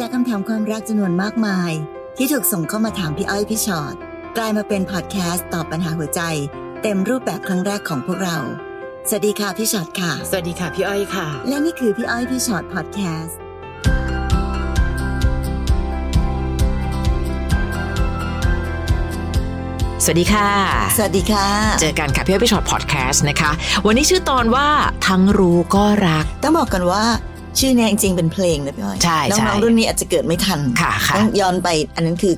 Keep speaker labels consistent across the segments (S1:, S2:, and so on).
S1: จากคำถามความรักจำนวนมากมาย ที่ถูกส่งเข้ามาถามพี่อ้อยพี่ชอ็อตกลายมาเป็นพอดแคสต์ตอบปัญหาหัวใจ เต็มรูปแบบครั้งแรกของพวกเรา สวัสดีค่ะพี่ชอ็อตค่ะ
S2: สวัสดีค่ะพี่อ้อยค่ะ
S1: และนี่คือพี่อ้อยพี่ชอ็อตพอดแคสต์
S2: สวัสดีค่ะ
S1: สวัสดีค่ะ
S2: เจอกันค่ะพี่อ้อยพี่ฉอดพอดแคสต์นะคะ วันนี้ชื่อตอนว่าทั้งรู้ก็รัก
S1: ต้องบอกกันว่า ชื่อเนี้ยจริงๆเป็นเพลงนะพี่อ้อย
S2: ใช่ใช่
S1: น้องๆรุ่นนี้อาจจะเกิดไม่ทัน
S2: ค่ะค่ะ
S1: ต้องย้อนไปอันนั้นคือ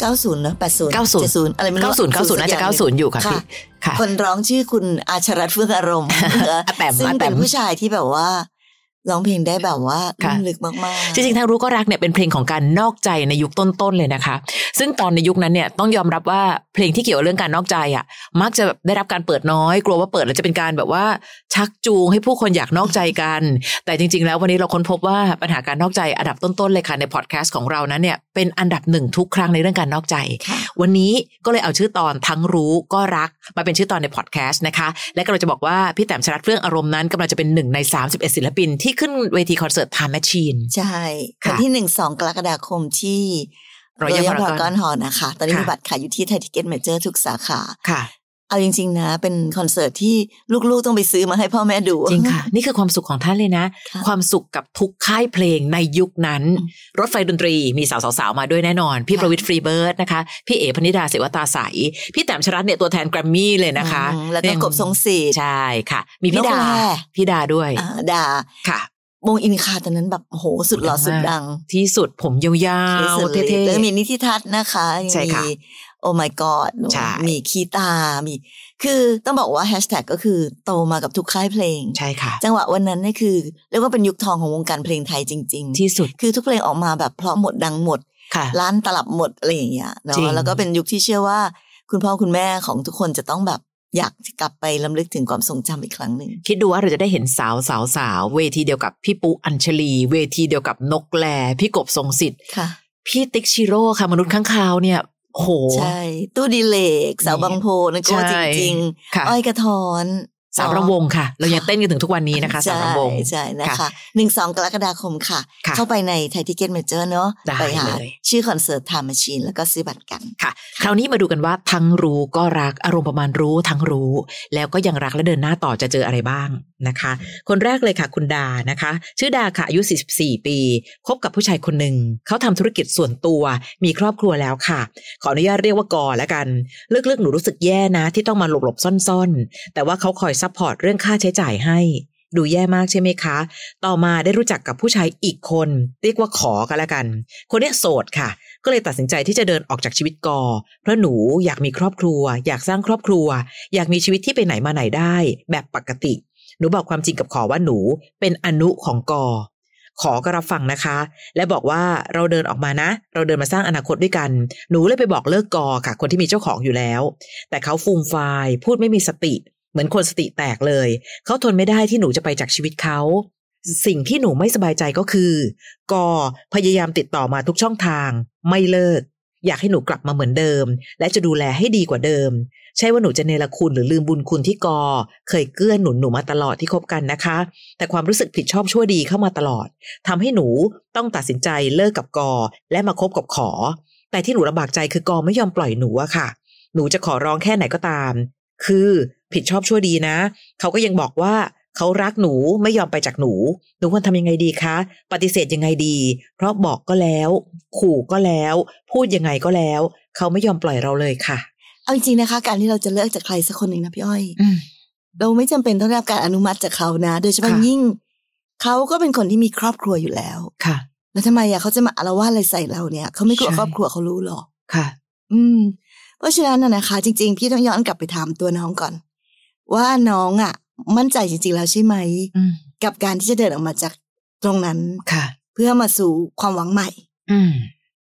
S1: 90เนอะ80
S2: 90
S1: 70อะไรไม่รู้
S2: 90 90น่าจะ90 อยู่ค่ะพี่ค่ะ
S1: คนร้องชื่อคุณอาชรัตน์เฟื่องอารมณ์
S2: อาแปม
S1: ซึ่ง
S2: อาแป
S1: เป็น
S2: ม
S1: ผู้ชายที่แบบว่า ร้องเพลงได้แบบว่า
S2: ค่ะ
S1: ลึกมากๆ
S2: จริงๆทั้งรู้ก็รักเนี่ยเป็นเพลงของการนอกใจในยุคต้นๆเลยนะคะ ซึ่งตอนในยุคนั้นเนี่ยต้องยอมรับว่าเพลงที่เกี่ยวกับเรื่องการนอกใจอะ มักจะแบบได้รับการเปิดน้อย กลัวว่าเปิดแล้วจะเป็นการแบบว่า ชักจูงให้ผู้คนอยากนอกใจกัน แต่จริง ๆ แล้ววันนี้เราค้นพบว่าปัญหาการนอกใจอันดับต้นๆเลยค่ะในพอดแคสต์ของเรานั้นเนี่ยเป็นอันดับหนึ่งทุกครั้งในเรื่องการนอกใจ
S1: ค่ะ
S2: วันนี้ก็เลยเอาชื่อตอนทั้งรู้ก็รักมาเป็นชื่อตอนในพอดแคสต์นะคะ และก็เราจะบอกว่าพี่แต้มชรัตน์เฟื่องอารมณ์นั้นกำลังจะเป็นหนึ่งใน31ศิลปินที่ขึ้นเวทีคอนเสิร์ต Time Machine
S1: ใช่
S2: ค่ะ
S1: วันที่หนึ่งสองกรกฎาคมที่
S2: Royal
S1: Royal
S2: Paragon
S1: Paragon Hall นะคะ ตอนนี้
S2: ค่ะ
S1: มีบัตรขายอยู่ที่ ThaiTicketMajor ทุกสาขา
S2: ค่ะ
S1: เอาจริง ๆ นะ เป็นคอนเสิร์ตที่ลูกๆต้องไปซื้อมาให้พ่อแม่ดู
S2: จริงค่ะ นี่คือความสุขของท่านเลยนะ
S1: ค่ะ
S2: ความสุขกับทุกค่ายเพลงในยุคนั้น
S1: อืม
S2: รถไฟดนตรีมีสาวๆๆมาด้วยแน่นอน พี่
S1: ค่ะ
S2: ประวิทย์ Freebird นะคะ พี่เอ๋พนิดาเศวตาสัย พี่แต้มชรัตน์เนี่ยตัวแทนแกรมมี่เลยนะคะ
S1: อืมแล้วก็กบทรงสิทธิ์
S2: ใช่ค่ะ มีพี่
S1: นก
S2: ดา
S1: แร่
S2: พี่ดาด้วย
S1: อ่าดา
S2: ค่ะ
S1: วงอินคาตอนนั้นแบบโอ้โหสุดหล่อสุดดัง
S2: ที่สุดผมยาว
S1: ที่สุด
S2: ๆ
S1: เลย
S2: เท่
S1: แล้ว
S2: ๆ
S1: มีนิติทัศน์นะคะยัง
S2: ใช่ค่ะ
S1: มี โอ้ my god
S2: ใช่
S1: มีคีตา มี คือต้องบอกว่าแฮชแท็กก็คือโตมากับทุกค่ายเพลง
S2: ใช่ค่ะ
S1: จังหวะวันนั้นนี่คือเรียกว่าเป็นยุคทองของวงการเพลงไทยจริง ๆ
S2: ที่สุด
S1: คือทุกเพลงออกมาแบบเพราะหมดดังหมด
S2: ค่ะ
S1: ร้านตลับหมดอะไรอย่างเงี้ย
S2: จริง
S1: เนาะ แล้วก็เป็นยุคที่เชื่อว่า คุณพ่อคุณแม่ของทุกคนจะต้องแบบอยากกลับไปรำลึกถึงความทรงจำอีกครั้งหนึ่ง
S2: คิดดูว่าเราจะได้เห็นสาวสาวสาวเวทีเดียวกับพี่ปูอัญชลี เวทีเดียวกับนกแลพี่กบทรงสิทธิ์
S1: ค่ะ
S2: พี่ติ๊กชิโร่ค่ะมนุษย์ค้างคาวเนี่ย โอ้โห
S1: ใช่ ตู้ดิเรกสาวบางโพนั่นก็
S2: ใช่
S1: จริง
S2: ค่ะ
S1: ๆอ้อยกะท้อน
S2: สาวรำวงค่ะ เรายังเต้นกันถึงทุกวันนี้นะคะสาวรำวง
S1: ใช่ใช่นะ
S2: ค่ะ
S1: คะหนึ่งสองกรกฎาคมค่ะ
S2: ค่ะ
S1: เข้าไปใน ThaiTicketMajor เนาะ
S2: ได้
S1: ไปหา
S2: เลย
S1: ชื่อคอนเสิร์ต Time Machine แล้วก็ซื้อบัตรกัน
S2: ค่ะ คราวนี้มาดูกันว่าทั้งรู้ก็รักอารมณ์ประมาณรู้ทั้งรู้ แล้วก็ยังรักและเดินหน้าต่อจะเจออะไรบ้างนะคะ คนแรกเลยค่ะคุณดานะคะ ชื่อดาค่ะอายุ 44 ปีคบกับผู้ชายคนหนึ่งเขาทำธุรกิจส่วนตัวมีครอบครัวแล้วค่ะ ขออนุญาตเรียกว่ากอแล้วกันลึกๆหนูรู้สึกแย่นะ ที่ต้องมาหลบๆซ่อนๆ แต่ว่าเขาคอย support เรื่องค่าใช้จ่ายให้ ดูแย่มากใช่ไหมคะ ต่อมาได้รู้จักกับผู้ชายอีกคน เรียกว่าขอกันแล้วกัน คนนี้โสดค่ะ ก็เลยตัดสินใจที่จะเดินออกจากชีวิตกอ เพราะหนูอยากมีครอบครัว อยากสร้างครอบครัว อยากมีชีวิตที่ไปไหนมาไหนได้ แบบปกติ หนูบอกความจริงกับขอว่าหนูเป็นอนุของกอขอก็รับฟังนะคะ และบอกว่าเราเดินออกมานะ เราเดินมาสร้างอนาคตด้วยกัน หนูเลยไปบอกเลิกกอค่ะ คนที่มีเจ้าของอยู่แล้ว แต่เขาฟูมฟาย พูดไม่มีสติ เหมือนคนสติแตกเลย เขาทนไม่ได้ที่หนูจะไปจากชีวิตเขา สิ่งที่หนูไม่สบายใจก็คือกอพยายามติดต่อมาทุกช่องทาง ไม่เลิก อยากให้หนูกลับมาเหมือนเดิม และจะดูแลให้ดีกว่าเดิม ใช่ว่าหนูจะเนรคุณหรือลืมบุญคุณที่กอ เคยเกื้อหนุนหนูมาตลอดที่คบกันนะคะ แต่ความรู้สึกผิดชอบชั่วดีเข้ามาตลอดทำให้หนูต้องตัดสินใจเลิกกับกอ และมาคบกับขอ แต่ที่หนูลำบากใจคือกอไม่ยอมปล่อยหนูอะค่ะหนูจะขอร้องแค่ไหนก็ตาม คือผิดชอบชั่วดีนะ เขาก็ยังบอกว่าเขารักหนูไม่ยอมไปจากหนู หนูควรทำยังไงดีคะ ปฏิเสธยังไงดี เพราะบอกก็แล้ว ขู่ก็แล้ว พูดยังไงก็แล้ว เขาไม่ยอมปล่อยเราเลยค่ะ
S1: เอาจริงๆนะคะ การที่เราจะเลิกจากใครสักคนหนึ่งนะพี่อ้อย
S2: อืม
S1: เราไม่จำเป็นต้องได้รับการอนุมัติจากเขานะ โดยเฉพาะ
S2: ค่ะ
S1: ยิ่ง เขาก็เป็นคนที่มีครอบครัวอยู่แล้ว
S2: ค่ะ
S1: แล้วทำไมอะเขาจะมาอาละวาดอะไรใส่เราเนี่ย เขาไม่กลัว
S2: ใช่
S1: ครอบครัวเขารู้หรอก
S2: ค่ะ
S1: อืม เพราะฉะนั้นนะนะคะ จริง ๆ พี่ต้องย้อนกลับไปถามตัวน้องก่อน ว่าน้องอะมั่นใจจริง ๆ แล้วใช่ไหม
S2: อืม
S1: กับการที่จะเดินออกมาจากตรงนั้น
S2: ค่ะ
S1: เพื่อมาสู่ความหวังใหม่
S2: อืม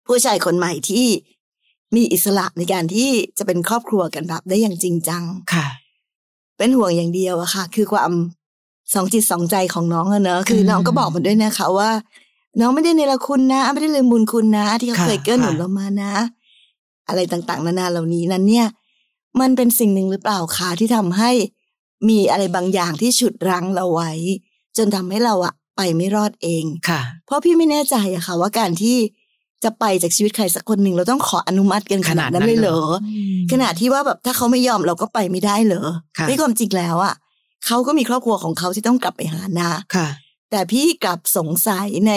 S1: ผู้ชายคนใหม่ที่มีอิสระในการที่จะเป็นครอบครัวกันแบบได้อย่างจริงจัง
S2: ค่ะ
S1: เป็นห่วงอย่างเดียวอะค่ะ คือความสองจิตสองใจของน้องอะเนอะคือ
S2: อืม
S1: น้องก็บอกมันด้วยนะคะว่า น้องไม่ได้เนรคุณนะ ไม่ได้ลืมบุญคุณนะ ที่เขา
S2: ค่ะ
S1: เคยเกื้อหนุน
S2: ค่ะ
S1: เรามานะ อะไรต่างๆ นานาเหล่านี้นั้นเนี่ย มันเป็นสิ่งหนึ่งหรือเปล่าคะที่ทำให้มีอะไรบางอย่างที่ฉุดรั้งเราไว้ จนทำให้เราอะไปไม่รอดเอง
S2: ค่ะ
S1: เพราะพี่ไม่แน่ใจอะค่ะว่าการที่จะไปจากชีวิตใครสักคนหนึ่งเราต้องขออนุมัติกันขนาดนั้นเลยเหรอขนาดที่ว่าแบบถ้าเขาไม่ยอมเราก็ไปไม่ได้เหรอ
S2: ค่ะ
S1: ในความจริงแล้วอะเขาก็มีครอบครัวของเขาที่ต้องกลับไปหานะ
S2: ค่ะ
S1: แต่พี่กลับสงสัยใน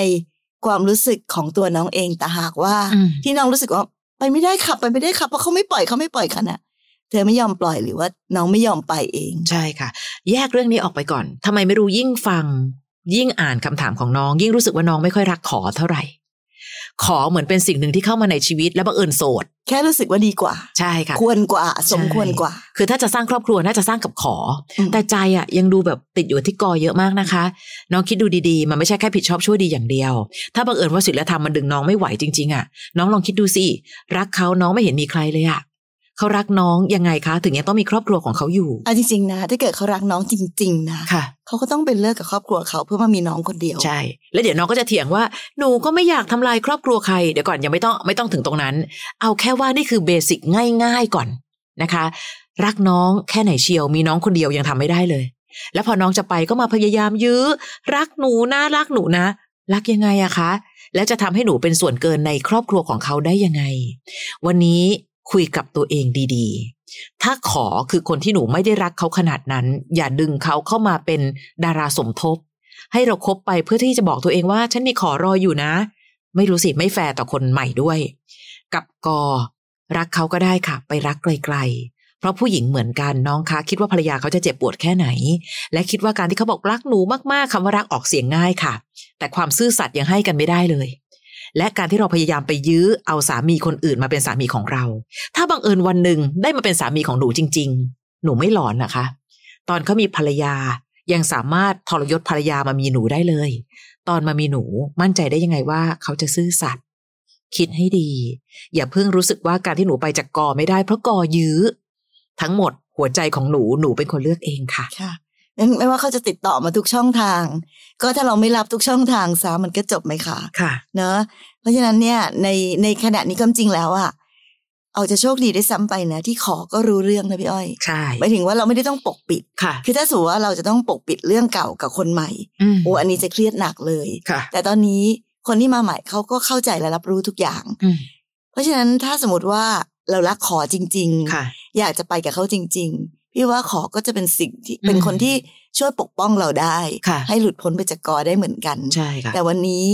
S1: ความรู้สึกของตัวน้องเองแต่หากว่า
S2: อืม
S1: ที่น้องรู้สึกว่า ไปไม่ได้ขับไปไม่ได้ขับเพราะเขาไม่ปล่อยเขาไม่ปล่อยขนาดเธอไม่ยอมปล่อยหรือว่าน้องไม่ยอมไปเอง
S2: ใช่ค่ะ แยกเรื่องนี้ออกไปก่อนทำไมไม่รู้ยิ่งฟัง ยิ่งอ่านคำถามของน้อง ยิ่งรู้สึกว่าน้องไม่ค่อยรักขอเท่าไหร่ ขอเหมือนเป็นสิ่งหนึ่งที่เข้ามาในชีวิตแล้วบังเอิญโสด
S1: แค่รู้สึกว่าดีกว่า
S2: ใช่ค่ะ
S1: ควรกว่า สมควรกว่า
S2: คือถ้าจะสร้างครอบครัวน่าจะสร้างกับขออ
S1: ม
S2: แต่ใจอะยังดูแบบติดอยู่ที่กอเยอะมากนะคะ น้องคิดดูดีๆ มันไม่ใช่แค่ผิดชอบชั่วดีอย่างเดียว ถ้าบังเอิญว่าศีลธรรมมันดึงน้องไม่ไหวจริงๆอะ น้องลองคิดดูสิ รักเขาน้องไม่เห็นมีใครเลยอะ เขารักน้องยังไงคะ ถึงยังต้องมีครอบครัวของเขาอยู่
S1: เอาจริงๆนะถ้าเกิดเขารักน้องจริง ๆ นะ
S2: ค่ะ
S1: เขาก็ต้องเป็นเลิกกับครอบครัวเขาเพื่อมามีน้องคนเดียว
S2: ใช่ แล้วเดี๋ยวน้องก็จะเถียงว่าหนูก็ไม่อยากทำลายครอบครัวใครเดี๋ยวก่อนยังไม่ต้องไม่ต้องถึงตรงนั้น เอาแค่ว่านี่คือเบสิกง่าย ๆก่อนนะคะ รักน้องแค่ไหนเชียว มีน้องคนเดียวยังทำไม่ได้เลย แล้วพอน้องจะไปก็มาพยายามยื้อ รักหนูนะรักหนูนะ รักยังไงอะคะแล้วจะทำให้หนูเป็นส่วนเกินในครอบครัวของเขาได้ยังไง วันนี้ คุยกับตัวเองดีๆ ถ้าขอคือคนที่หนูไม่ได้รักเขาขนาดนั้น อย่าดึงเขาเข้ามาเป็นดาราสมทบ ให้เราคบไปเพื่อที่จะบอกตัวเองว่า ฉันมีขอรออยู่นะ ไม่รู้สิไม่แฟร์ต่อคนใหม่ด้วย กับกอ รักเขาก็ได้ค่ะ ไปรักไกลๆ เพราะผู้หญิงเหมือนกันน้องคะ คิดว่าภรรยาเขาจะเจ็บปวดแค่ไหน และคิดว่าการที่เขาบอกรักหนูมากๆคำว่ารักออกเสียงง่ายค่ะ แต่ความซื่อสัตย์ยังให้กันไม่ได้เลย และการที่เราพยายามไปยื้อเอาสามีคนอื่นมาเป็นสามีของเรา ถ้าบังเอิญวันหนึ่งได้มาเป็นสามีของหนูจริง ๆ หนูไม่หลอนนะคะ ตอนเขามีภรรยายังสามารถทรยศภรรยามามีหนูได้เลย ตอนมามีหนูมั่นใจได้ยังไงว่าเขาจะซื่อสัตย์คิดให้ดี อย่าเพิ่งรู้สึกว่าการที่หนูไปจากกอไม่ได้เพราะกอยื้อ ทั้งหมดหัวใจของหนูหนูเป็นคนเลือกเองค่ะ
S1: ค่ะงั้นไม่ว่าเขาจะติดต่อมาทุกช่องทาง ก็ถ้าเราไม่รับทุกช่องทางซะมันก็จบไหมคะ
S2: ค่ะ
S1: เนอะเพราะฉะนั้นเนี่ยในในขณะนี้ก็จริงแล้วอะเอาจะโชคดีได้ซ้ำไปนะ ที่ขอก็รู้เรื่องนะพี่อ้อย
S2: ใช่
S1: หมายถึงว่าเราไม่ได้ต้องปกปิด
S2: ค่ะ
S1: คือถ้าสมมติว่าเราจะต้องปกปิดเรื่องเก่ากับคนใหม่
S2: ม
S1: โอ้อันนี้จะเครียดหนักเลย
S2: ค่ะ
S1: แต่ตอนนี้คนที่มาใหม่เขาก็เข้าใจและรับรู้ทุกอย่าง
S2: อืม
S1: เพราะฉะนั้นถ้าสมมติว่าเรารักขอจริง
S2: ค่ะ
S1: ๆอยากจะไปกับเขาจริงๆ พี่ว่าขอก็จะเป็นสิ่งที่
S2: อืม
S1: เป็นคนที่ช่วยปกป้องเราได้
S2: ค่ะ
S1: ให้หลุดพ้นไปจากกอได้เหมือนกัน
S2: ใช่ค่ะ
S1: แต่วันนี้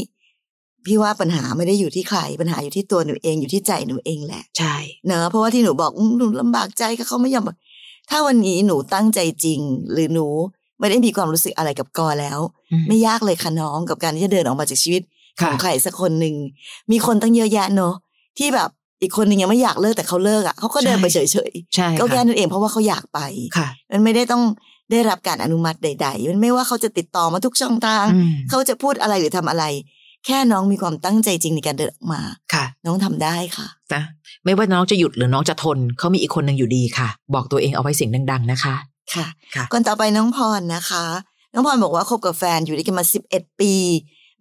S1: พี่ว่าปัญหาไม่ได้อยู่ที่ใคร ปัญหาอยู่ที่ตัวหนูเองอยู่ที่ใจหนูเองแหละ
S2: ใช่
S1: เนอะเพราะว่าที่หนูบอกอืมหนูลำบากใจกับเขาไม่ยอมบอกถ้าวันนี้หนูตั้งใจจริง หรือหนูไม่ได้มีความรู้สึกอะไรกับกอแล้ว
S2: อืม
S1: ไม่ยากเลยค่ะน้องกับการที่จะเดินออกมาจากชีวิตข
S2: ค่ะ
S1: องใครสักคนหนึ่งมีคนตั้งเยอะแยะเนอะที่แบบ อีกคนหนึ่งยังไม่อยากเลิกแต่เขาเลิกอะเขาก็เดินไปเฉย
S2: ใช่
S1: ๆก็แค่
S2: ค่ะ
S1: นั้นเองเพราะว่าเขาอยากไป
S2: ค่ะ
S1: มันไม่ได้ต้องได้รับการอนุมัติใด ๆ มันไม่ว่าเขาจะติดต่อมาทุกช่องทาง
S2: อืม
S1: เขาจะพูดอะไรหรือทำอะไร แค่น้องมีความตั้งใจจริงในการเดินออกมา
S2: ค่ะ
S1: น้องทำได้ค่ะ
S2: นะไม่ว่าน้องจะหยุดหรือน้องจะทนเขามีอีกคนหนึ่งอยู่ดีค่ะ บอกตัวเองเอาไว้เสียงดัง ๆ นะคะ
S1: ค่ะ
S2: ค่ะ
S1: คนต่อไปน้องพรนะคะ น้องพรบอกว่าคบกับแฟนอยู่ด้วยกันมาสิบเอ็ดปี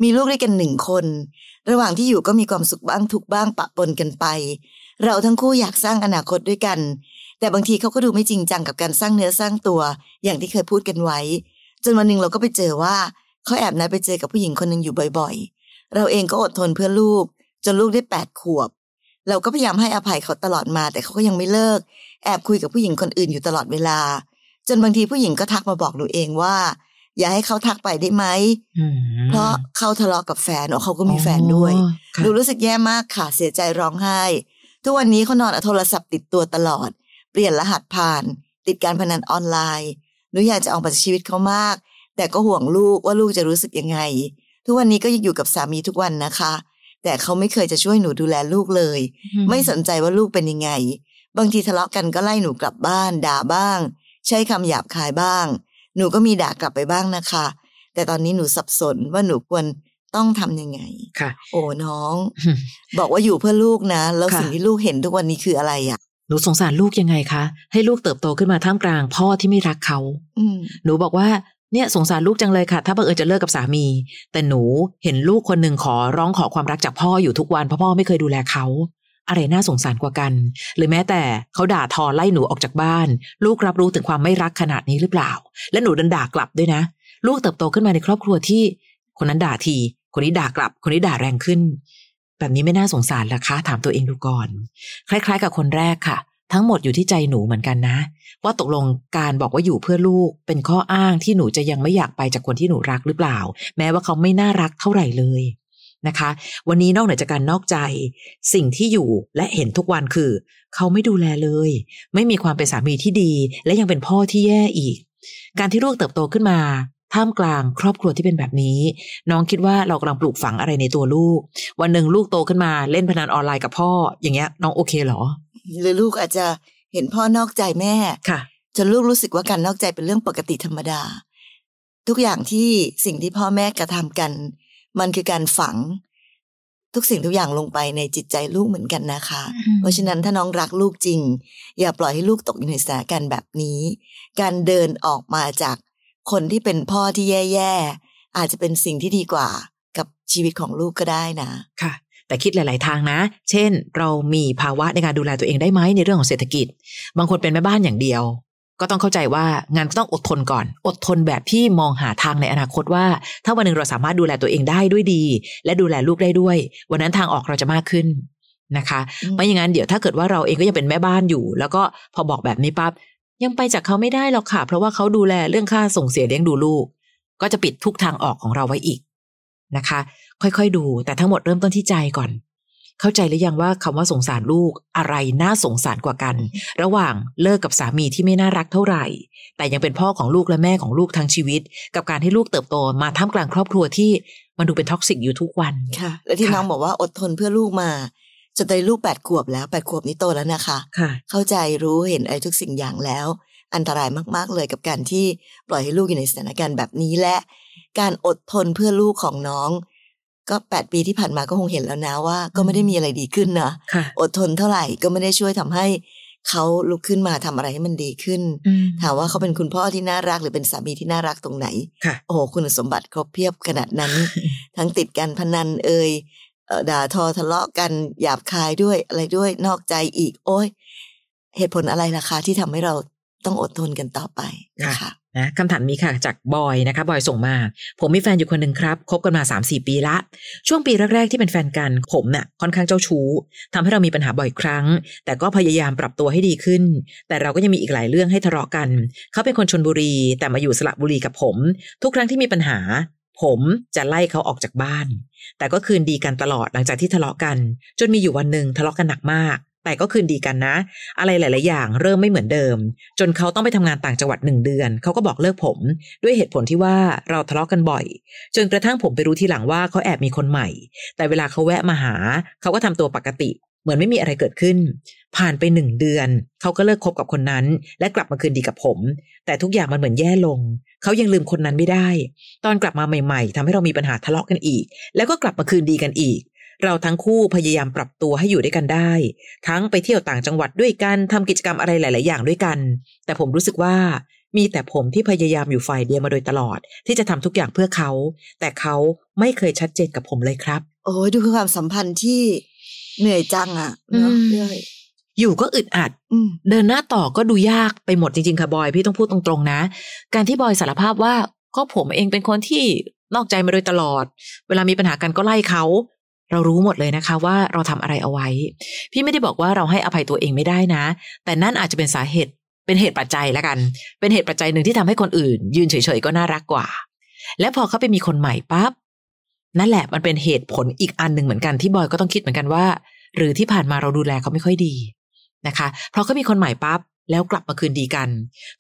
S1: มีลูกด้วยกันหนึ่งคน ระหว่างที่อยู่ก็มีความสุขบ้างทุกบ้างปะปนกันไป เราทั้งคู่อยากสร้างอนาคตด้วยกัน แต่บางทีเขาก็ดูไม่จริงจังกับการสร้างเนื้อสร้างตัว อย่างที่เคยพูดกันไว้ จนวันหนึ่งเราก็ไปเจอว่าเขาแอบนัดไปเจอกับผู้หญิงคนหนึ่งอยู่บ่อยๆ เราเองก็อดทนเพื่อลูก จนลูกได้แปดขวบ เราก็พยายามให้อภัยเขาตลอดมา แต่เขาก็ยังไม่เลิก แอบคุยกับผู้หญิงคนอื่นอยู่ตลอดเวลา จนบางทีผู้หญิงก็ทักมาบอกหนูเองว่า อย่าให้เขาทักไปได้ไหม
S2: อืม
S1: เพราะเขาทะเลาะกับแฟนอ๋อเขาก็มีแฟนด้วย
S2: อ๋อค่ะ
S1: หนูรู้สึกแย่มากค่ะเสียใจร้องไห้ ทุกวันนี้เขานอนเอาโทรศัพท์ติดตัวตลอด เปลี่ยนรหัสผ่าน ติดการพนันออนไลน์หนูอยากจะออกมาจากชีวิตเขามาก แต่ก็ห่วงลูกว่าลูกจะรู้สึกยังไง ทุกวันนี้ก็ยังอยู่กับสามีทุกวันนะคะ แต่เขาไม่เคยจะช่วยหนูดูแลลูกเลย ไม่สนใจว่าลูกเป็นยังไง บางทีทะเลาะกันก็ไล่หนูกลับบ้านด่าบ้าง ใช้คำหยาบคายบ้าง หนูก็มีด่ากลับไปบ้างนะคะ แต่ตอนนี้หนูสับสนว่าหนูควรต้องทำยังไง
S2: ค่ะ
S1: โอ้น้อง บอกว่าอยู่เพื่อลูกนะ แล้ว
S2: ค่ะ
S1: สิ่งที่ลูกเห็นทุกวันนี้คืออะไรอะ
S2: หนูสงสารลูกยังไงคะ ให้ลูกเติบโตขึ้นมาท่ามกลางพ่อที่ไม่รักเขา
S1: อืม
S2: หนูบอกว่าเนี่ยสงสารลูกจังเลยค่ะ ถ้าบังเอิญจะเลิกกับสามี แต่หนูเห็นลูกคนหนึ่งขอร้องขอความรักจากพ่ออยู่ทุกวันเพราะพ่อไม่เคยดูแลเขา อะไรน่าสงสารกว่ากัน หรือแม้แต่เขาด่าทอไล่หนูออกจากบ้าน ลูกรับรู้ถึงความไม่รักขนาดนี้หรือเปล่า และหนูดันด่ากลับด้วยนะ ลูกเติบโตขึ้นมาในครอบครัวที่ คนนั้นด่าที คนนี้ด่ากลับ คนนี้ด่าแรงขึ้น แบบนี้ไม่น่าสงสารละคะถามตัวเองดูก่อน คล้าย ๆ กับคนแรกค่ะ ทั้งหมดอยู่ที่ใจหนูเหมือนกันนะ ว่าตกลงการบอกว่าอยู่เพื่อลูก เป็นข้ออ้างที่หนูจะยังไม่อยากไปจากคนที่หนูรักหรือเปล่า แม้ว่าเขาไม่น่ารักเท่าไหร่เลย นะคะ วันนี้นอกเหนือจากการนอกใจ สิ่งที่อยู่และเห็นทุกวันคือ เขาไม่ดูแลเลย ไม่มีความเป็นสามีที่ดี และยังเป็นพ่อที่แย่อีก การที่ลูกเติบโตขึ้นมาท่ามกลางครอบครัวที่เป็นแบบนี้ น้องคิดว่าเรากำลังปลูกฝังอะไรในตัวลูก วันหนึ่งลูกโตขึ้นมาเล่นพนันออนไลน์กับพ่อ อย่างเงี้ย น้องโอเคเหรอ
S1: หรือลูกอาจจะเห็นพ่อนอกใจแม่
S2: ค่ะ
S1: จนลูกรู้สึกว่าการนอกใจเป็นเรื่องปกติธรรมดา ทุกอย่างที่สิ่งที่พ่อแม่กระทำกัน มันคือการฝังทุกสิ่งทุกอย่างลงไปในจิตใจลูกเหมือนกันนะคะ เพราะฉะนั้นถ้าน้องรักลูกจริง อย่าปล่อยให้ลูกตกอยู่ในสถานการณ์แบบนี้ การเดินออกมาจากคนที่เป็นพ่อที่แย่ๆอาจจะเป็นสิ่งที่ดีกว่ากับชีวิตของลูกก็ได้นะ
S2: ค่ะ แต่คิดหลาย ๆ ทางนะ เช่น เรามีภาวะในการดูแลตัวเองได้ไหมในเรื่องของเศรษฐกิจ บางคนเป็นแม่บ้านอย่างเดียว ก็ต้องเข้าใจว่างานก็ต้องอดทนก่อน อดทนแบบที่มองหาทางในอนาคตว่า ถ้าวันหนึ่งเราสามารถดูแลตัวเองได้ด้วยดี และดูแลลูกได้ด้วย วันนั้นทางออกเราจะมากขึ้นนะคะ
S1: อืม
S2: ไม่อย่างนั้นเดี๋ยวถ้าเกิดว่าเราเองก็ยังเป็นแม่บ้านอยู่ แล้วก็พอบอกแบบนี้ปั๊บยังไปจากเขาไม่ได้หรอกค่ะ เพราะว่าเขาดูแลเรื่องค่าส่งเสียเลี้ยงดูลูก ก็จะปิดทุกทางออกของเราไว้อีกนะคะ ค่อยๆดู แต่ทั้งหมดเริ่มต้นที่ใจก่อน เข้าใจหรือยังว่าคำว่าสงสารลูกอะไรน่าสงสารกว่ากัน ระหว่างเลิกกับสามีที่ไม่น่ารักเท่าไหร่ แต่ยังเป็นพ่อของลูกและแม่ของลูกทั้งชีวิต กับการให้ลูกเติบโตมาท่ามกลางครอบครัวที่มันดูเป็น toxic อยู่ทุกวัน
S1: ค่ะ และที่
S2: ค่ะ
S1: น้องบอกว่าอดทนเพื่อลูกมาจนตอนนลูกแปดขวบแล้วแปดขวบนี้โตแล้วนะคะ
S2: ค่ะ
S1: เข้าใจรู้เห็นอะไรทุกสิ่งอย่างแล้ว อันตรายมาก ๆ เลยกับการที่ปล่อยให้ลูกอยู่ในสถานการณ์แบบนี้และ การอดทนเพื่อลูกของน้อง ก็แปดปีที่ผ่านมาก็คงเห็นแล้วนะว่า ก็ไม่ได้มีอะไรดีขึ้นนะ
S2: ค่ะ
S1: อดทนเท่าไหร่ก็ไม่ได้ช่วยทำให้เขาลุกขึ้นมาทำอะไรให้มันดีขึ้น
S2: อืม
S1: ถามว่าเขาเป็นคุณพ่อที่น่ารักหรือเป็นสามีที่น่ารักตรงไหน
S2: ค่ะ
S1: โอ้โหคุณสมบัติครบเพียบขนาดนั้น ทั้งติดการพนันเอ่ยเอ่อด่าทอทะเลาะกันหยาบคายด้วยอะไรด้วยนอกใจอีก โอ้ยเหตุผลอะไรล่ะคะที่ทำให้เราต้องอดทนกันต่อไปนะคะ
S2: นะคำถามนี้ค่ะจากบอยนะคะบอยส่งมา ผมมีแฟนอยู่คนหนึ่งครับคบกันมา 3-4 ปีละ ช่วงปีแรกๆที่เป็นแฟนกันผมเนี่ยค่อนข้างเจ้าชู้ทำให้เรามีปัญหาบ่อยครั้ง แต่ก็พยายามปรับตัวให้ดีขึ้น แต่เราก็ยังมีอีกหลายเรื่องให้ทะเลาะกัน เขาเป็นคนชนบุรี แต่มาอยู่สระบุรีกับผม ทุกครั้งที่มีปัญหา ผมจะไล่เขาออกจากบ้าน แต่ก็คืนดีกันตลอดหลังจากที่ทะเลาะกัน จนมีอยู่วันหนึ่งทะเลาะกันหนักมาก แต่ก็คืนดีกันนะ อะไรหลาย ๆ อย่างเริ่มไม่เหมือนเดิม จนเขาต้องไปทำงานต่างจังหวัดหนึ่งเดือน เขาก็บอกเลิกผม ด้วยเหตุผลที่ว่าเราทะเลาะกันบ่อย จนกระทั่งผมไปรู้ทีหลังว่าเขาแอบมีคนใหม่ แต่เวลาเขาแวะมาหา เขาก็ทำตัวปกติ เหมือนไม่มีอะไรเกิดขึ้น ผ่านไปหนึ่งเดือน เขาก็เลิกคบกับคนนั้น และกลับมาคืนดีกับผม แต่ทุกอย่างมันเหมือนแย่ลง เขายังลืมคนนั้นไม่ได้ ตอนกลับมาใหม่ ๆทำให้เรามีปัญหาทะเลาะกันอีก แล้วก็กลับมาคืนดีกันอีก เราทั้งคู่พยายามปรับตัวให้อยู่ด้วยกันได้ ทั้งไปเที่ยวต่างจังหวัดด้วยกันทำกิจกรรมอะไรหลาย ๆ อย่างด้วยกัน แต่ผมรู้สึกว่ามีแต่ผมที่พยายามอยู่ฝ่ายเดียวมาโดยตลอด ที่จะทำทุกอย่างเพื่อเขา แต่เขาไม่เคยชัดเจนกับผมเลยครับ
S1: โอ้ยดูคือความสัมพันธ์ที่เหนื่อยจังอะเนาะ
S2: อืม
S1: พี่อ้อย
S2: อยู่ก็อึดอัด
S1: อืม
S2: เดินหน้าต่อก็ดูยากไปหมดจริง ๆ ค่ะบอย พี่ต้องพูดตรงๆนะ การที่บอยสารภาพว่าก็ผมเองเป็นคนที่นอกใจมาโดยตลอด เวลามีปัญหากันก็ไล่เขา เรารู้หมดเลยนะคะว่าเราทำอะไรเอาไว้ พี่ไม่ได้บอกว่าเราให้อภัยตัวเองไม่ได้นะ แต่นั่นอาจจะเป็นสาเหตุเป็นเหตุปัจจัยละกัน เป็นเหตุปัจจัยหนึ่งที่ทำให้คนอื่น ยืนเฉยๆก็น่ารักกว่า และพอเขาไปมีคนใหม่ปั๊บนั่นแหละมันเป็นเหตุผลอีกอันหนึ่งเหมือนกันที่บอยก็ต้องคิดเหมือนกันว่า หรือที่ผ่านมาเราดูแลเขาไม่ค่อยดีนะคะ เพราะเขามีคนใหม่ปั๊บแล้วกลับมาคืนดีกัน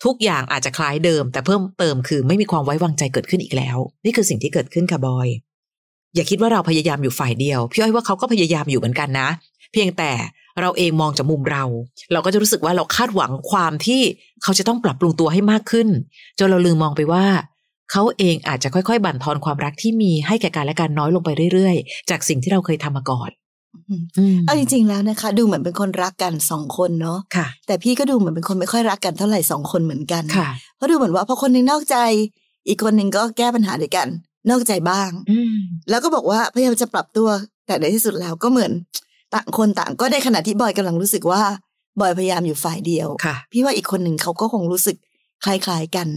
S2: ทุกอย่างอาจจะคล้ายเดิม แต่เพิ่มเติมคือไม่มีความไว้วางใจเกิดขึ้นอีกแล้ว นี่คือสิ่งที่เกิดขึ้นค่ะบอย อย่าคิดว่าเราพยายามอยู่ฝ่ายเดียว พี่อ้อยว่าเขาก็พยายามอยู่เหมือนกันนะ เพียงแต่เราเองมองจากมุมเรา เราก็จะรู้สึกว่าเราคาดหวังความที่เขาจะต้องปรับปรุงตัวให้มากขึ้น จนเราลืมมองไปว่า เขาเองอาจจะค่อยๆ บั่นทอนความรักที่มีให้แก่กันและกันน้อยลงไปเรื่อยๆ จากสิ่งที่เราเคยทำมาก่อน
S1: อืม
S2: อืม
S1: เอาจริงๆแล้วนะคะ ดูเหมือนเป็นคนรักกันสองคนเนาะ
S2: ค่ะ
S1: แต่พี่ก็ดูเหมือนเป็นคนไม่ค่อยรักกันเท่าไหร่สองคนเหมือนกัน
S2: ค่ะ
S1: เพราะดูเหมือนว่าพอคนหนึงนอกใจ อีกคนหนึ่งก็แก้ปัญหาด้วยกัน นอกใจบ้าง
S2: อืม
S1: แล้วก็บอกว่าพยายามจะปรับตัว แต่ในที่สุดแล้วก็เหมือนต่างคนต่าง ก็ได้ขณะที่บอยกำลังรู้สึกว่า บอยพยายามอยู่ฝ่ายเดียว
S2: ค่ะ
S1: พี่ว่าอีกคนหนึ่งเขาก็คงรู้สึกคล้ายๆกัน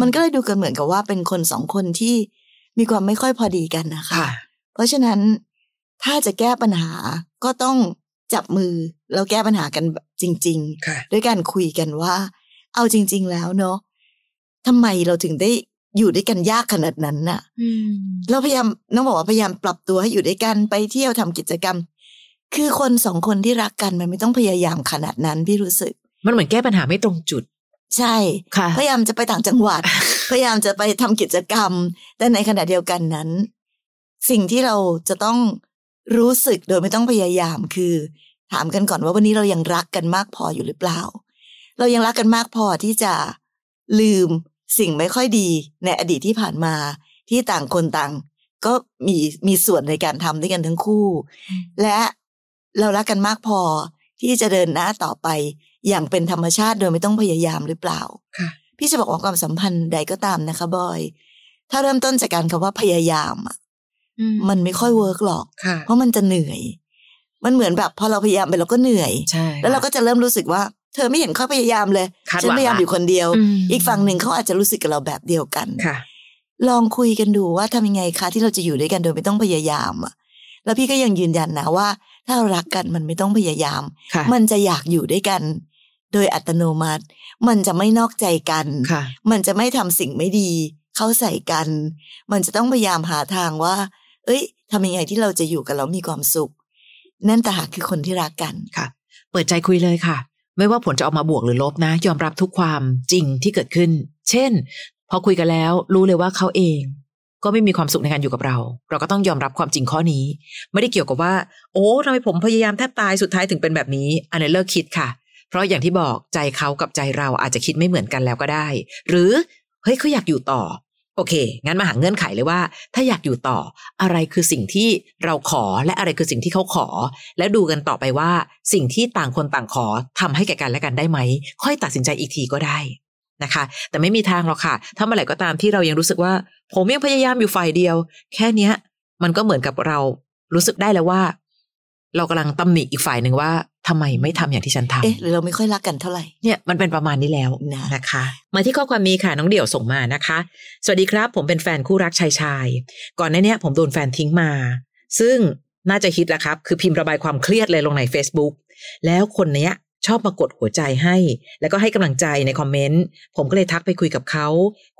S1: มันก็เลยดูกันเหมือนกับว่าเป็นคนสองคนที่มีความไม่ค่อยพอดีกันนะคะ
S2: ค่ะ
S1: เพราะฉะนั้นถ้าจะแก้ปัญหาก็ต้องจับมือแล้วแก้ปัญหากันแบบจริง
S2: ค่ะ
S1: ๆด้วยการคุยกันว่า เอาจริง ๆ แล้วเนาะทำไมเราถึงได้ อยู่ด้วยกันยากขนาดนั้นน่ะเราพยายามน้องบอกว่าพยายามปรับตัวให้อยู่ด้วยกันไปเที่ยวทำกิจกรรม คือคนสองคนที่รักกันมันไม่ต้องพยายามขนาดนั้นพี่รู้สึก
S2: มันเหมือนแก้ปัญหาไม่ตรงจุด
S1: ใช่
S2: ค่ะ
S1: พยายามจะไปต่างจังหวัด พยายามจะไปทำกิจกรรม แต่ในขณะเดียวกันนั้น สิ่งที่เราจะต้องรู้สึกโดยไม่ต้องพยายามคือ ถามกันก่อนว่าวันนี้เรายังรักกันมากพออยู่หรือเปล่า เรายังรักกันมากพอที่จะลืม สิ่งไม่ค่อยดีในอดีตที่ผ่านมาที่ต่างคนต่าง ก็มีมีส่วนในการทำด้วยกันทั้งคู่ และเรารักกันมากพอที่จะเดินหน้าต่อไปอย่างเป็นธรรมชาติโดยไม่ต้องพยายามหรือเปล่า
S2: ค่ะ
S1: พี่จะบอกว่าความสัมพันธ์ใดก็ตามนะคะบอย ถ้าเริ่มต้นจากการคำว่าพยายามอะมันไม่ค่อยเวิร์กหรอก
S2: ค่ะ
S1: เพราะมันจะเหนื่อย มันเหมือนแบบพอเราพยายามไปเราก็เหนื่อย
S2: ใช่
S1: แล้วเราก็จะเริ่มรู้สึกว่าเธอไม่เห็นเขาพยายามเลย
S2: คาดหวัง
S1: ฉันพยายามอยู่คนเดียว
S2: อืม
S1: อีกฝั่งหนึ่งเขาอาจจะรู้สึกกับเราแบบเดียวกัน
S2: ค่ะ
S1: ลองคุยกันดูว่าทำยังไงคะที่เราจะอยู่ด้วยกันโดยไม่ต้องพยายามอะแล้วพี่ก็ยังยืนยันนะว่า ถ้าเรารักกันมันไม่ต้องพยายาม
S2: ค่ะ
S1: มันจะอยากอยู่ด้วยกัน โดยอัตโนมัติ มันจะไม่นอกใจกัน
S2: ค่ะ
S1: มันจะไม่ทำสิ่งไม่ดี เข้าใส่กัน มันจะต้องพยายามหาทางว่า เอ้ยทำยังไงที่เราจะอยู่กันแล้วมีความสุข นั่นแต่หากคือคนที่รักกัน
S2: ค่ะ เปิดใจคุยเลยค่ะ ไม่ว่าผลจะออกมาบวกหรือลบนะ ยอมรับทุกความจริงที่เกิดขึ้น เช่น พอคุยกันแล้วรู้เลยว่าเขาเอง ก็ไม่มีความสุขในการอยู่กับเรา เราก็ต้องยอมรับความจริงข้อนี้ ไม่ได้เกี่ยวกับว่า โอ้ทำไมผมพยายามแทบตายสุดท้ายถึงเป็นแบบนี้ อันนี้เลิกคิดค่ะ เพราะอย่างที่บอกใจเขากับใจเราอาจจะคิดไม่เหมือนกันแล้วก็ได้ หรือเฮ้ยเขาอยากอยู่ต่อ โอเค งั้นมาหาเงื่อนไขเลยว่า ถ้าอยากอยู่ต่ออะไรคือสิ่งที่เราขอและอะไรคือสิ่งที่เขาขอ แล้วดูกันต่อไปว่า สิ่งที่ต่างคนต่างขอทำให้แก่กันและกันได้ไหม ค่อยตัดสินใจอีกทีก็ได้นะคะ แต่ไม่มีทางหรอกค่ะ ถ้าเมื่อไหร่ก็ตามที่เรายังรู้สึกว่า ผมยังพยายามอยู่ฝ่ายเดียว แค่เนี้ย มันก็เหมือนกับเรารู้สึกได้แล้วว่า เรากำลังตำหนิอีกฝ่ายหนึ่งว่า ทำไมไม่ทำอย่างที่ฉันทำ
S1: เอ๊ะหรือเราไม่ค่อยรักกันเท่าไหร่
S2: เนี่ยมันเป็นประมาณนี้แล้ว
S1: นะ
S2: นะคะ มาที่ข้อความมีค่ะน้องเดี่ยวส่งมานะคะ สวัสดีครับ ผมเป็นแฟนคู่รักชายชายก่อนหน้าเนี้ยผมโดนแฟนทิ้งมา ซึ่งน่าจะฮิตแหละครับ คือพิมพ์ระบายความเครียดเลยลงใน Facebook แล้วคนเนี้ยชอบมากดหัวใจให้ แล้วก็ให้กำลังใจในคอมเมนต์ ผมก็เลยทักไปคุยกับเขา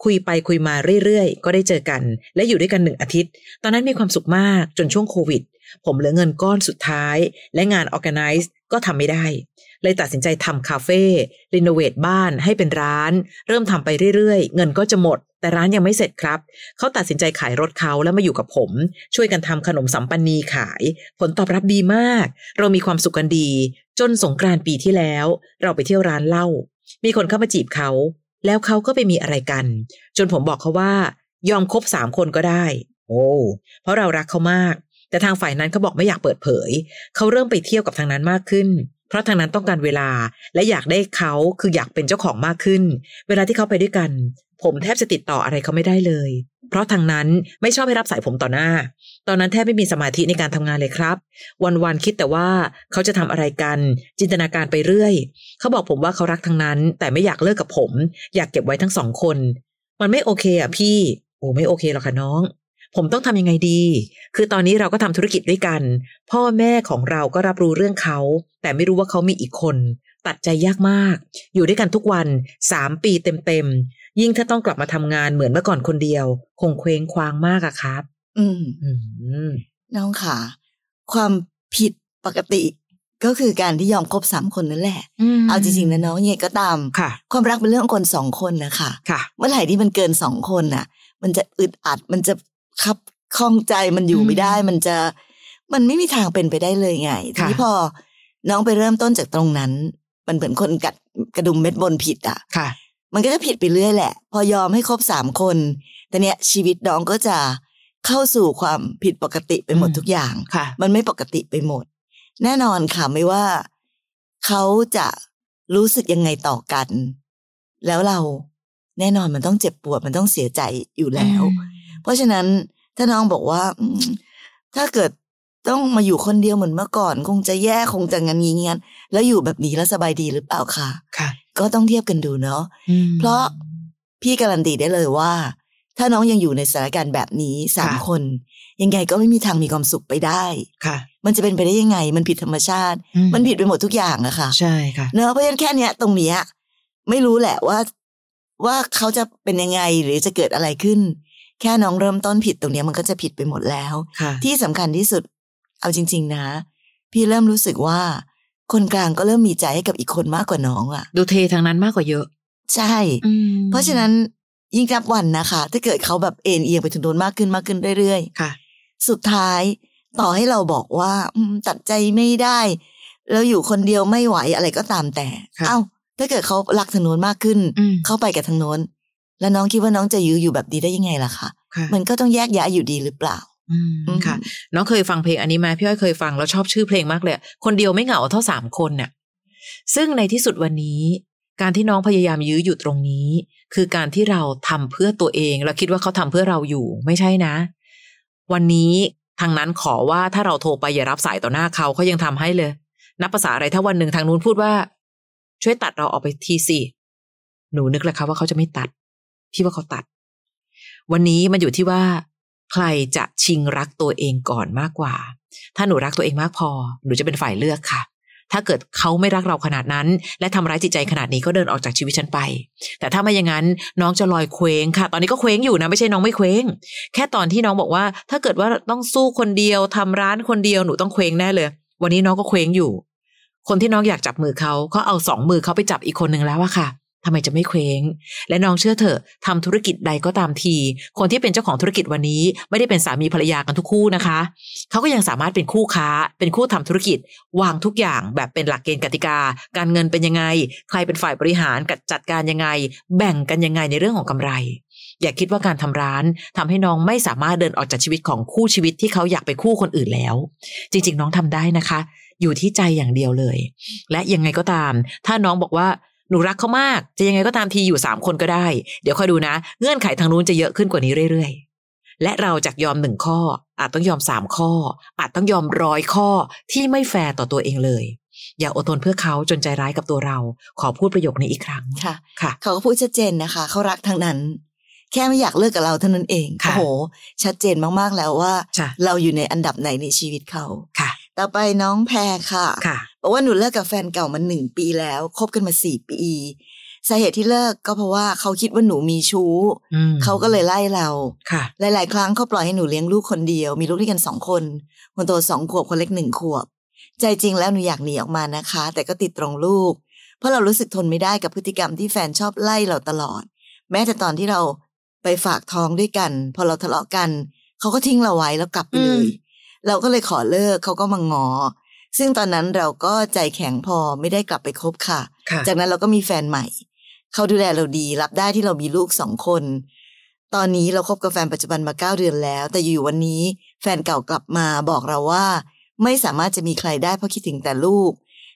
S2: คุยไปคุยมาเรื่อยๆ ก็ได้เจอกัน และอยู่ด้วยกันหนึ่งอาทิตย์ ตอนนั้นมีความสุขมากจนช่วงโควิด ผมเหลือเงินก้อนสุดท้าย และงาน organize ก็ ทำไม่ได้ เลยตัดสินใจทำคาเฟ่รีโนเวทบ้านให้เป็นร้าน เริ่มทำไปเรื่อยๆ เงินก็จะหมด แต่ร้านยังไม่เสร็จครับ เขาตัดสินใจขายรถเขาแล้วมาอยู่กับผม ช่วยกันทำขนมสัมปันนีขาย ผลตอบรับดีมาก เรามีความสุขกันดี จนสงกรานต์ปีที่แล้ว เราไปเที่ยวร้านเหล้ามีคนเข้ามาจีบเขา แล้วเขาก็ไปมีอะไรกัน จนผมบอกเขาว่า ยอมคบสามคนก็ได้ โอ้เพราะเรารักเขามาก แต่ทางฝ่ายนั้นเขาบอกไม่อยากเปิดเผย เขาเริ่มไปเที่ยวกับทางนั้นมากขึ้น เพราะทางนั้นต้องการเวลาและอยากได้เขาคืออยากเป็นเจ้าของมากขึ้น เวลาที่เขาไปด้วยกัน ผมแทบจะติดต่ออะไรเขาไม่ได้เลย เพราะทางนั้นไม่ชอบให้รับสายผมต่อหน้า ตอนนั้นแทบไม่มีสมาธิในการทำงานเลยครับ วันๆคิดแต่ว่าเขาจะทำอะไรกัน จินตนาการไปเรื่อย เขาบอกผมว่าเขารักทางนั้น แต่ไม่อยากเลิกกับผม อยากเก็บไว้ทั้งสองคน มันไม่โอเคอะพี่โอ้ไม่โอเคหรอกค่ะน้อง ผมต้องทำยังไงดี คือตอนนี้เราก็ทำธุรกิจด้วยกัน พ่อแม่ของเราก็รับรู้เรื่องเขา แต่ไม่รู้ว่าเขามีอีกคน ตัดใจยากมาก อยู่ด้วยกันทุกวันสามปีเต็มๆ ยิ่งถ้าต้องกลับมาทำงานเหมือนเมื่อก่อนคนเดียว คงเคว้งคว้างมากอะครับ
S1: อืม
S2: อืม
S1: น้องค่ะ ความผิดปกติก็คือการที่ยอมคบสามคนนั่นแหละ เอาจริงๆนะน้องยังไงก็ตาม
S2: ค่ะ
S1: ความรักเป็นเรื่องของคนสองคนนะคะ
S2: ค่ะ
S1: เมื่อไหร่ที่มันเกินสองคนน่ะ มันจะอึดอัดมันจะ คับข้องใจมันอยู่
S2: อืม
S1: ไม่ได้ มันจะมันไม่มีทางเป็นไปได้เลยไงที
S2: ค่ะ
S1: นี้พอน้องไปเริ่มต้นจากตรงนั้น มันเหมือนคนกัดกระดุมเม็ดบนผิดอะ
S2: ค่ะ
S1: มันก็จะผิดไปเรื่อยแหละ พอยอมให้ครบสามคนแต่เนี้ยชีวิตน้องก็จะเข้าสู่ความผิดปกติไปหมด
S2: อืม
S1: ทุกอย่าง
S2: ค่ะ
S1: มันไม่ปกติไปหมด แน่นอนค่ะไม่ว่าเขาจะรู้สึกยังไงต่อกัน แล้วเราแน่นอนมันต้องเจ็บปวดมันต้องเสียใจอยู่แล้ว เพราะฉะนั้นถ้าน้องบอกว่าอืมถ้าเกิดต้องมาอยู่คนเดียวเหมือนเมื่อก่อน คงจะแย่คงจะงันงี้งันแล้วอยู่แบบนี้แล้วสบายดีหรือเปล่าคะ
S2: ค่ะ
S1: ก็ต้องเทียบกันดูเนาะเพราะพี่การันตีได้เลยว่า ถ้าน้องยังอยู่ในสถานการณ์แบบนี้สาม
S2: ค่ะ
S1: คนยังไงก็ไม่มีทางมีความสุขไปได้
S2: ค่ะ
S1: มันจะเป็นไปได้ยังไง มันผิดธรรมชาติ
S2: อื
S1: มันผิดไปหมดทุกอย่างอะค่ะ
S2: ใช่ค่ะ
S1: เนอะเพราะฉะนั้นแค่เนี้ยตรงเนี้ยไม่รู้แหละว่า ว่าเขาจะเป็นยังไงหรือจะเกิดอะไรขึ้น แค่น้องเริ่มต้นผิดตรงเนี้ยมันก็จะผิดไปหมดแล้ว
S2: ค่ะ
S1: ที่สำคัญที่สุด เอาจริง ๆ นะ พี่เริ่มรู้สึกว่า คนกลางก็เริ่มมีใจให้กับอีกคนมากกว่าน้องอะ
S2: ดูเททางนั้นมากกว่าเยอะ
S1: ใช่ เพราะฉะนั้นยิ่งนับวันนะคะ ถ้าเกิดเขาแบบเอ็นเอียงไปถึงโน้นมากขึ้นมากขึ้นเรื่อย
S2: ค่ะ
S1: ๆสุดท้ายต่อให้เราบอกว่าอืมตัดใจไม่ได้แล้วอยู่คนเดียวไม่ไหวอะไรก็ตามแต่
S2: ค่ะ
S1: เอ้า ถ้าเกิดเขารักทางโน้นมากขึ้น
S2: อืม
S1: เข้าไปกับทางโน้น แล้วน้องคิดว่าน้องจะยื้ออยู่แบบนี้ได้ยังไงล่ะคะ
S2: ค่ะ
S1: มันก็ต้องแยกย้ายอยู่ดีหรือเปล่า
S2: อืม
S1: อืม
S2: ค่ะ น้องเคยฟังเพลงอันนี้ไหมาพี่อ้อยเคยฟังแล้วชอบชื่อเพลงมากเลย คนเดียวไม่เหงาเท่าสามคนน่ะ ซึ่งในที่สุดวันนี้ การที่น้องพยายามยื้ออยู่ตรงนี้ คือการที่เราทำเพื่อตัวเองเราคิดว่าเขาทำเพื่อเราอยู่ไม่ใช่นะ วันนี้ทางนั้นขอว่าถ้าเราโทรไปอย่ารับสายต่อหน้าเขาเขายังทำให้เลย นับภาษาอะไรถ้าวันหนึ่งทางนู้นพูดว่า ช่วยตัดเราออกไปทีสิหนูนึกแล้วคะว่าเขาจะไม่ตัด พี่ว่าเขาตัด วันนี้มันอยู่ที่ว่า ใครจะชิงรักตัวเองก่อนมากกว่า ถ้าหนูรักตัวเองมากพอ หนูจะเป็นฝ่ายเลือกค่ะ ถ้าเกิดเขาไม่รักเราขนาดนั้น และทำร้ายจิตใจขนาดนี้ก็เดินออกจากชีวิตฉันไป แต่ถ้าไม่อย่างนั้นน้องจะลอยเคว้งค่ะ ตอนนี้ก็เคว้งอยู่นะไม่ใช่น้องไม่เคว้ง แค่ตอนที่น้องบอกว่า ถ้าเกิดว่าต้องสู้คนเดียวทำร้านคนเดียวหนูต้องเคว้งแน่เลย วันนี้น้องก็เคว้งอยู่คนที่น้องอยากจับมือเขาเขาเอาสองมือเขาไปจับอีกคนหนึ่งแล้วอะค่ะ ทำไมจะไม่เคว้ง และน้องเชื่อเถอะทำธุรกิจใดก็ตามที คนที่เป็นเจ้าของธุรกิจวันนี้ ไม่ได้เป็นสามีภรรยากันทุกคู่นะคะ เขาก็ยังสามารถเป็นคู่ค้า เป็นคู่ทำธุรกิจ วางทุกอย่างแบบเป็นหลักเกณฑ์กติกา การเงินเป็นยังไง ใครเป็นฝ่ายบริหารจัดการยังไง แบ่งกันยังไงในเรื่องของกำไร อย่าคิดว่าการทำร้านทำให้น้องไม่สามารถเดินออกจากชีวิตของคู่ชีวิตที่เขาอยากไปคู่คนอื่นแล้ว จริง ๆ น้องทำได้นะคะอยู่ที่ใจอย่างเดียวเลย และยังไงก็ตาม ถ้าน้องบอกว่า หนูรักเขามาก จะยังไงก็ตามทีอยู่สามคนก็ได้ เดี๋ยวคอยดูนะ เงื่อนไขทางนู้นจะเยอะขึ้นกว่านี้เรื่อยๆ และเราจากยอมหนึ่งข้อ อาจต้องยอมสามข้อ อาจต้องยอมร้อยข้อที่ไม่แฟร์ต่อตัวเองเลย อย่าอดทนเพื่อเขาจนใจร้ายกับตัวเรา ขอพูดประโยคนี้อีกครั้ง
S1: ค่ะ
S2: ค่ะ
S1: เขาก็พูดชัดเจนนะคะ เขารักทั้งนั้น แค่ไม่อยากเลิกกับเราเท่านั้นเอง
S2: ค่ะ
S1: โอ้โหชัดเจนมากๆแล้วว่า
S2: จ้ะ
S1: เราอยู่ในอันดับไหนในชีวิตเขา
S2: ค่ะ
S1: ต่อไปน้องแพรค่ะ
S2: ค่ะ
S1: บอกว่าหนูเลิกกับแฟนเก่ามาหนึ่งปีแล้วคบกันมาสี่ปีสาเหตุที่เลิกก็เพราะว่าเขาคิดว่าหนูมีชู้
S2: อืม
S1: เขาก็เลยไล่เรา
S2: ค่ะ
S1: หลาย ๆ ครั้งเขาปล่อยให้หนูเลี้ยงลูกคนเดียว มีลูกด้วยกันสองคน คนโตสองขวบคนเล็กหนึ่งขวบ ใจจริงแล้วหนูอยากหนีออกมานะคะ แต่ก็ติดตรงลูก เพราะเรารู้สึกทนไม่ได้กับพฤติกรรมที่แฟนชอบไล่เราตลอด แม้แต่ตอนที่เราไปฝากท้องด้วยกัน พอเราทะเลาะกัน เขาก็ทิ้งเราไว้แล้วกลับไปเลย เราก็เลยขอเลิกเขาก็มางอ ซึ่งตอนนั้นเราก็ใจแข็งพอไม่ได้กลับไปคบค่ะ
S2: ค่ะ
S1: จากนั้นเราก็มีแฟนใหม่ เขาดูแลเราดีรับได้ที่เรามีลูกสองคน ตอนนี้เราคบกับแฟนปัจจุบันมาเก้าเดือนแล้ว แต่อยู่วันนี้แฟนเก่ากลับมาบอกเราว่า ไม่สามารถจะมีใครได้เพราะคิดถึงแต่ลูก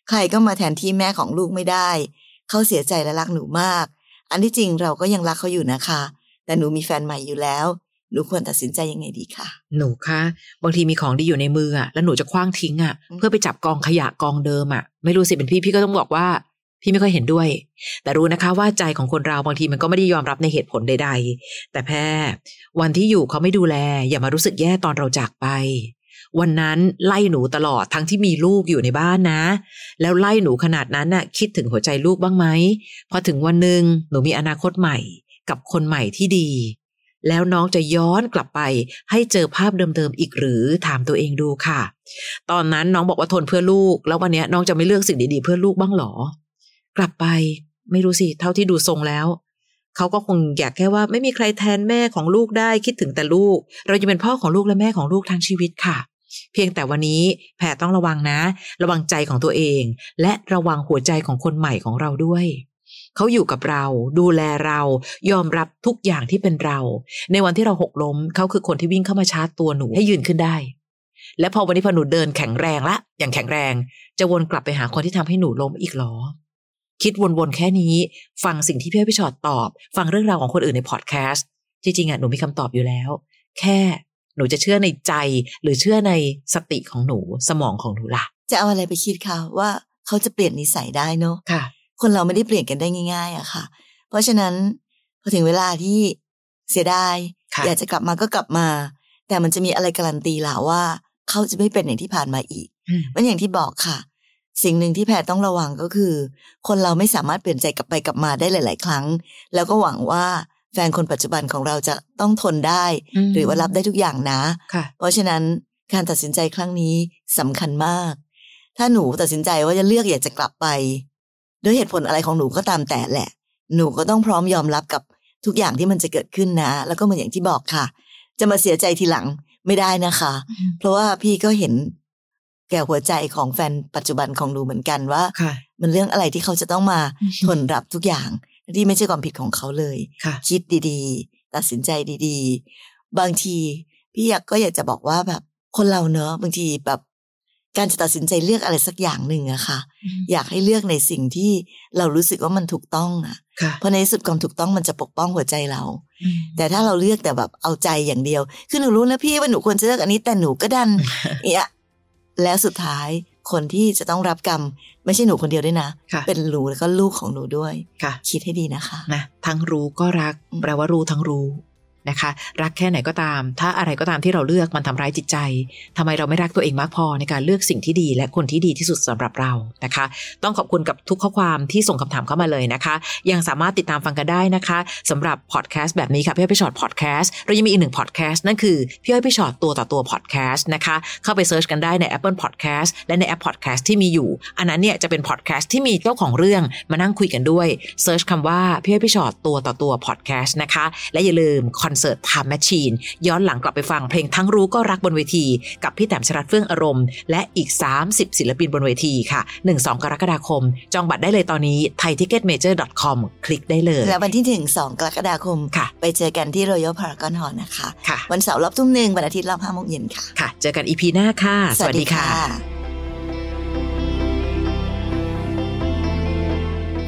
S1: ใครก็มาแทนที่แม่ของลูกไม่ได้ เขาเสียใจและรักหนูมาก อันที่จริงเราก็ยังรักเขาอยู่นะคะ แต่หนูมีแฟนใหม่อยู่แล้ว หนูควรตัดสินใจยังไงดีคะ
S2: หนูคะบางทีมีของดีอยู่ในมืออะแล้วหนูจะคว้างทิ้งอะ
S1: อืม
S2: เพื่อไปจับกองขยะกองเดิมอะไม่รู้สิเป็นพี่พี่ก็ต้องบอกว่า พี่ไม่ค่อยเห็นด้วย แต่รู้นะคะว่าใจของคนเราบางทีมันก็ไม่ได้ยอมรับในเหตุผลใด ๆ แต่แพ้วันที่อยู่เขาไม่ดูแล อย่ามารู้สึกแย่ตอนเราจากไปวันนั้นไล่หนูตลอดทั้งที่มีลูกอยู่ในบ้านนะ แล้วไล่หนูขนาดนั้นน่ะ คิดถึงหัวใจลูกบ้างไหมพอถึงวันหนึ่งหนูมีอนาคตใหม่ กับคนใหม่ที่ดี แล้วน้องจะย้อนกลับไปให้เจอภาพเดิมๆอีกหรือถามตัวเองดูค่ะ ตอนนั้นน้องบอกว่าทนเพื่อลูก แล้ววันนี้น้องจะไม่เลือกสิ่งดีๆเพื่อลูกบ้างหรอ กลับไป ไม่รู้สิเท่าที่ดูทรงแล้วเขาก็คงอยากแค่ว่าไม่มีใครแทนแม่ของลูกได้คิดถึงแต่ลูก เราจะเป็นพ่อของลูกและแม่ของลูกทั้งชีวิตค่ะ เพียงแต่วันนี้แพรต้องระวังนะ ระวังใจของตัวเอง และระวังหัวใจของคนใหม่ของเราด้วย เขาอยู่กับเรา ดูแลเรา ยอมรับทุกอย่างที่เป็นเรา ในวันที่เราหกล้มเขาคือคนที่วิ่งเข้ามาชาร์จตัวหนูให้ยืนขึ้นได้ และพอวันนี้พอหนูเดินแข็งแรงละ อย่างแข็งแรง จะวนกลับไปหาคนที่ทำให้หนูล้มอีกหรอ คิดวนๆแค่นี้ ฟังสิ่งที่พี่อ้อยพี่ชอตตอบ ฟังเรื่องราวของคนอื่นในพอดแคสต์จริงๆอะหนูมีคำตอบอยู่แล้ว แค่หนูจะเชื่อในใจ หรือเชื่อในสติของหนูสมองของหนูล่ะ
S1: จะเอาอะไรไปคิดคะว่าเขาจะเปลี่ยนนิสัยได้เนอะ
S2: ค่ะ
S1: คนเราไม่ได้เปลี่ยนกันได้ง่าย ๆอะค่ะ เพราะฉะนั้นพอถึงเวลาที่เสียดาย
S2: ค่ะ
S1: อยากจะกลับมาก็กลับมา แต่มันจะมีอะไรการันตีล่ะว่า เขาจะไม่เป็นอย่างที่ผ่านมาอีก
S2: อืม
S1: มันอย่างที่บอกค่ะ สิ่งหนึ่งที่แพรต้องระวังก็คือ คนเราไม่สามารถเปลี่ยนใจกลับไปกลับมาได้หลาย ๆ ครั้ง แล้วก็หวังว่าแฟนคนปัจจุบันของเราจะต้องทนได้
S2: ม
S1: หรือว่ารับได้ทุกอย่างนะ
S2: ค่ะ
S1: เพราะฉะนั้นการตัดสินใจครั้งนี้สำคัญมาก ถ้าหนูตัดสินใจว่าจะเลือกอยากจะกลับไป ด้วยเหตุผลอะไรของหนูก็ตามแต่แหละ หนูก็ต้องพร้อมยอมรับกับทุกอย่างที่มันจะเกิดขึ้นนะ แล้วก็เหมือนอย่างที่บอกค่ะ จะมาเสียใจทีหลังไม่ได้นะคะ เพราะว่าพี่ก็เห็นแก่หัวใจของแฟนปัจจุบันของหนูเหมือนกันว่า
S2: ค่ะ
S1: มันเรื่องอะไรที่เขาจะต้องมา
S2: อืม
S1: ทนรับทุกอย่างที่ไม่ใช่ความผิดของเขาเลย
S2: ค่ะ
S1: คิดดีๆ ตัดสินใจดี ๆ บางที พี่อยากก็อยากจะบอกว่าแบบคนเราเนอะบางทีแบบ การจะตัดสินใจเลือกอะไรสักอย่างหนึ่งอะค่ะ อยากให้เลือกในสิ่งที่เรารู้สึกว่ามันถูกต้องอะ
S2: ค่ะ
S1: เพราะในที่สุดความถูกต้องมันจะปกป้องหัวใจเรา แต่ถ้าเราเลือกแต่แบบเอาใจอย่างเดียว คือหนูรู้นะพี่ว่าหนูควรจะเลือกอันนี้แต่หนูก็ดันเนี่ยแล้วสุดท้ายคนที่จะต้องรับกรรม ไม่ใช่หนูคนเดียวด้วยนะ
S2: ค่ะ
S1: เป็นหนูแล้วก็ลูกของหนูด้วย
S2: ค่ะ
S1: คิดให้ดีนะคะ
S2: นะทั้งรู้ก็รัก
S1: อืม
S2: แปลว่ารู้ทั้งรู้ นะคะ รักแค่ไหนก็ตาม ถ้าอะไรก็ตามที่เราเลือกมันทำร้ายจิตใจทำไมเราไม่รักตัวเองมากพอในการเลือกสิ่งที่ดี และคนที่ดีที่สุดสำหรับเรานะคะ ต้องขอบคุณกับทุกข้อความที่ส่งคำถามเข้ามาเลยนะคะ ยังสามารถติดตามฟังกันได้นะคะสำหรับพอดแคสต์แบบนี้ค่ะพี่อ้อยพี่ฉอดพอดแคสต์เรายังมีอีกหนึ่งพอดแคสต์นั่นคือพี่อ้อยพี่ฉอดตัวต่อตัวพอดแคสต์นะคะเข้าไป search กันได้ใน Apple Podcast และในแอปพอดแคสต์ที่มีอยู่ อันนั้นเนี่ยจะเป็นพอดแคสต์ที่มีเจ้าของเรื่องมานั่งคุยกันด้วย search คำว่าพี่อ้อยพี่ฉอดตัวต่อตัวพอดแคสต์นะคะและอย่าลืมคอนเสิร์ต Time Machine ย้อนหลังกลับไปฟังเพลงทั้งรู้ก็รักบนเวที กับพี่แต้มชรัตเฟื่องอารมณ์ และอีก 30 ศิลปินบนเวทีค่ะ 1-2 กรกฎาคม จองบัตรได้เลยตอนนี้ thaiticketmajor.com คลิกได้เลย
S1: แล้ววันที่ถึงสองกรกฎาคม
S2: ค่ะ
S1: ไปเจอกันที่ Royal Paragon Hall นะคะ
S2: ค่ะ
S1: วันเสาร์รอบทุ่มหนึ่งวันอาทิตย์รอบห้าโมงเย็นค่ะ
S2: ค่ะ เจอกัน EP หน้าค่ะ สวัสดีค่ะ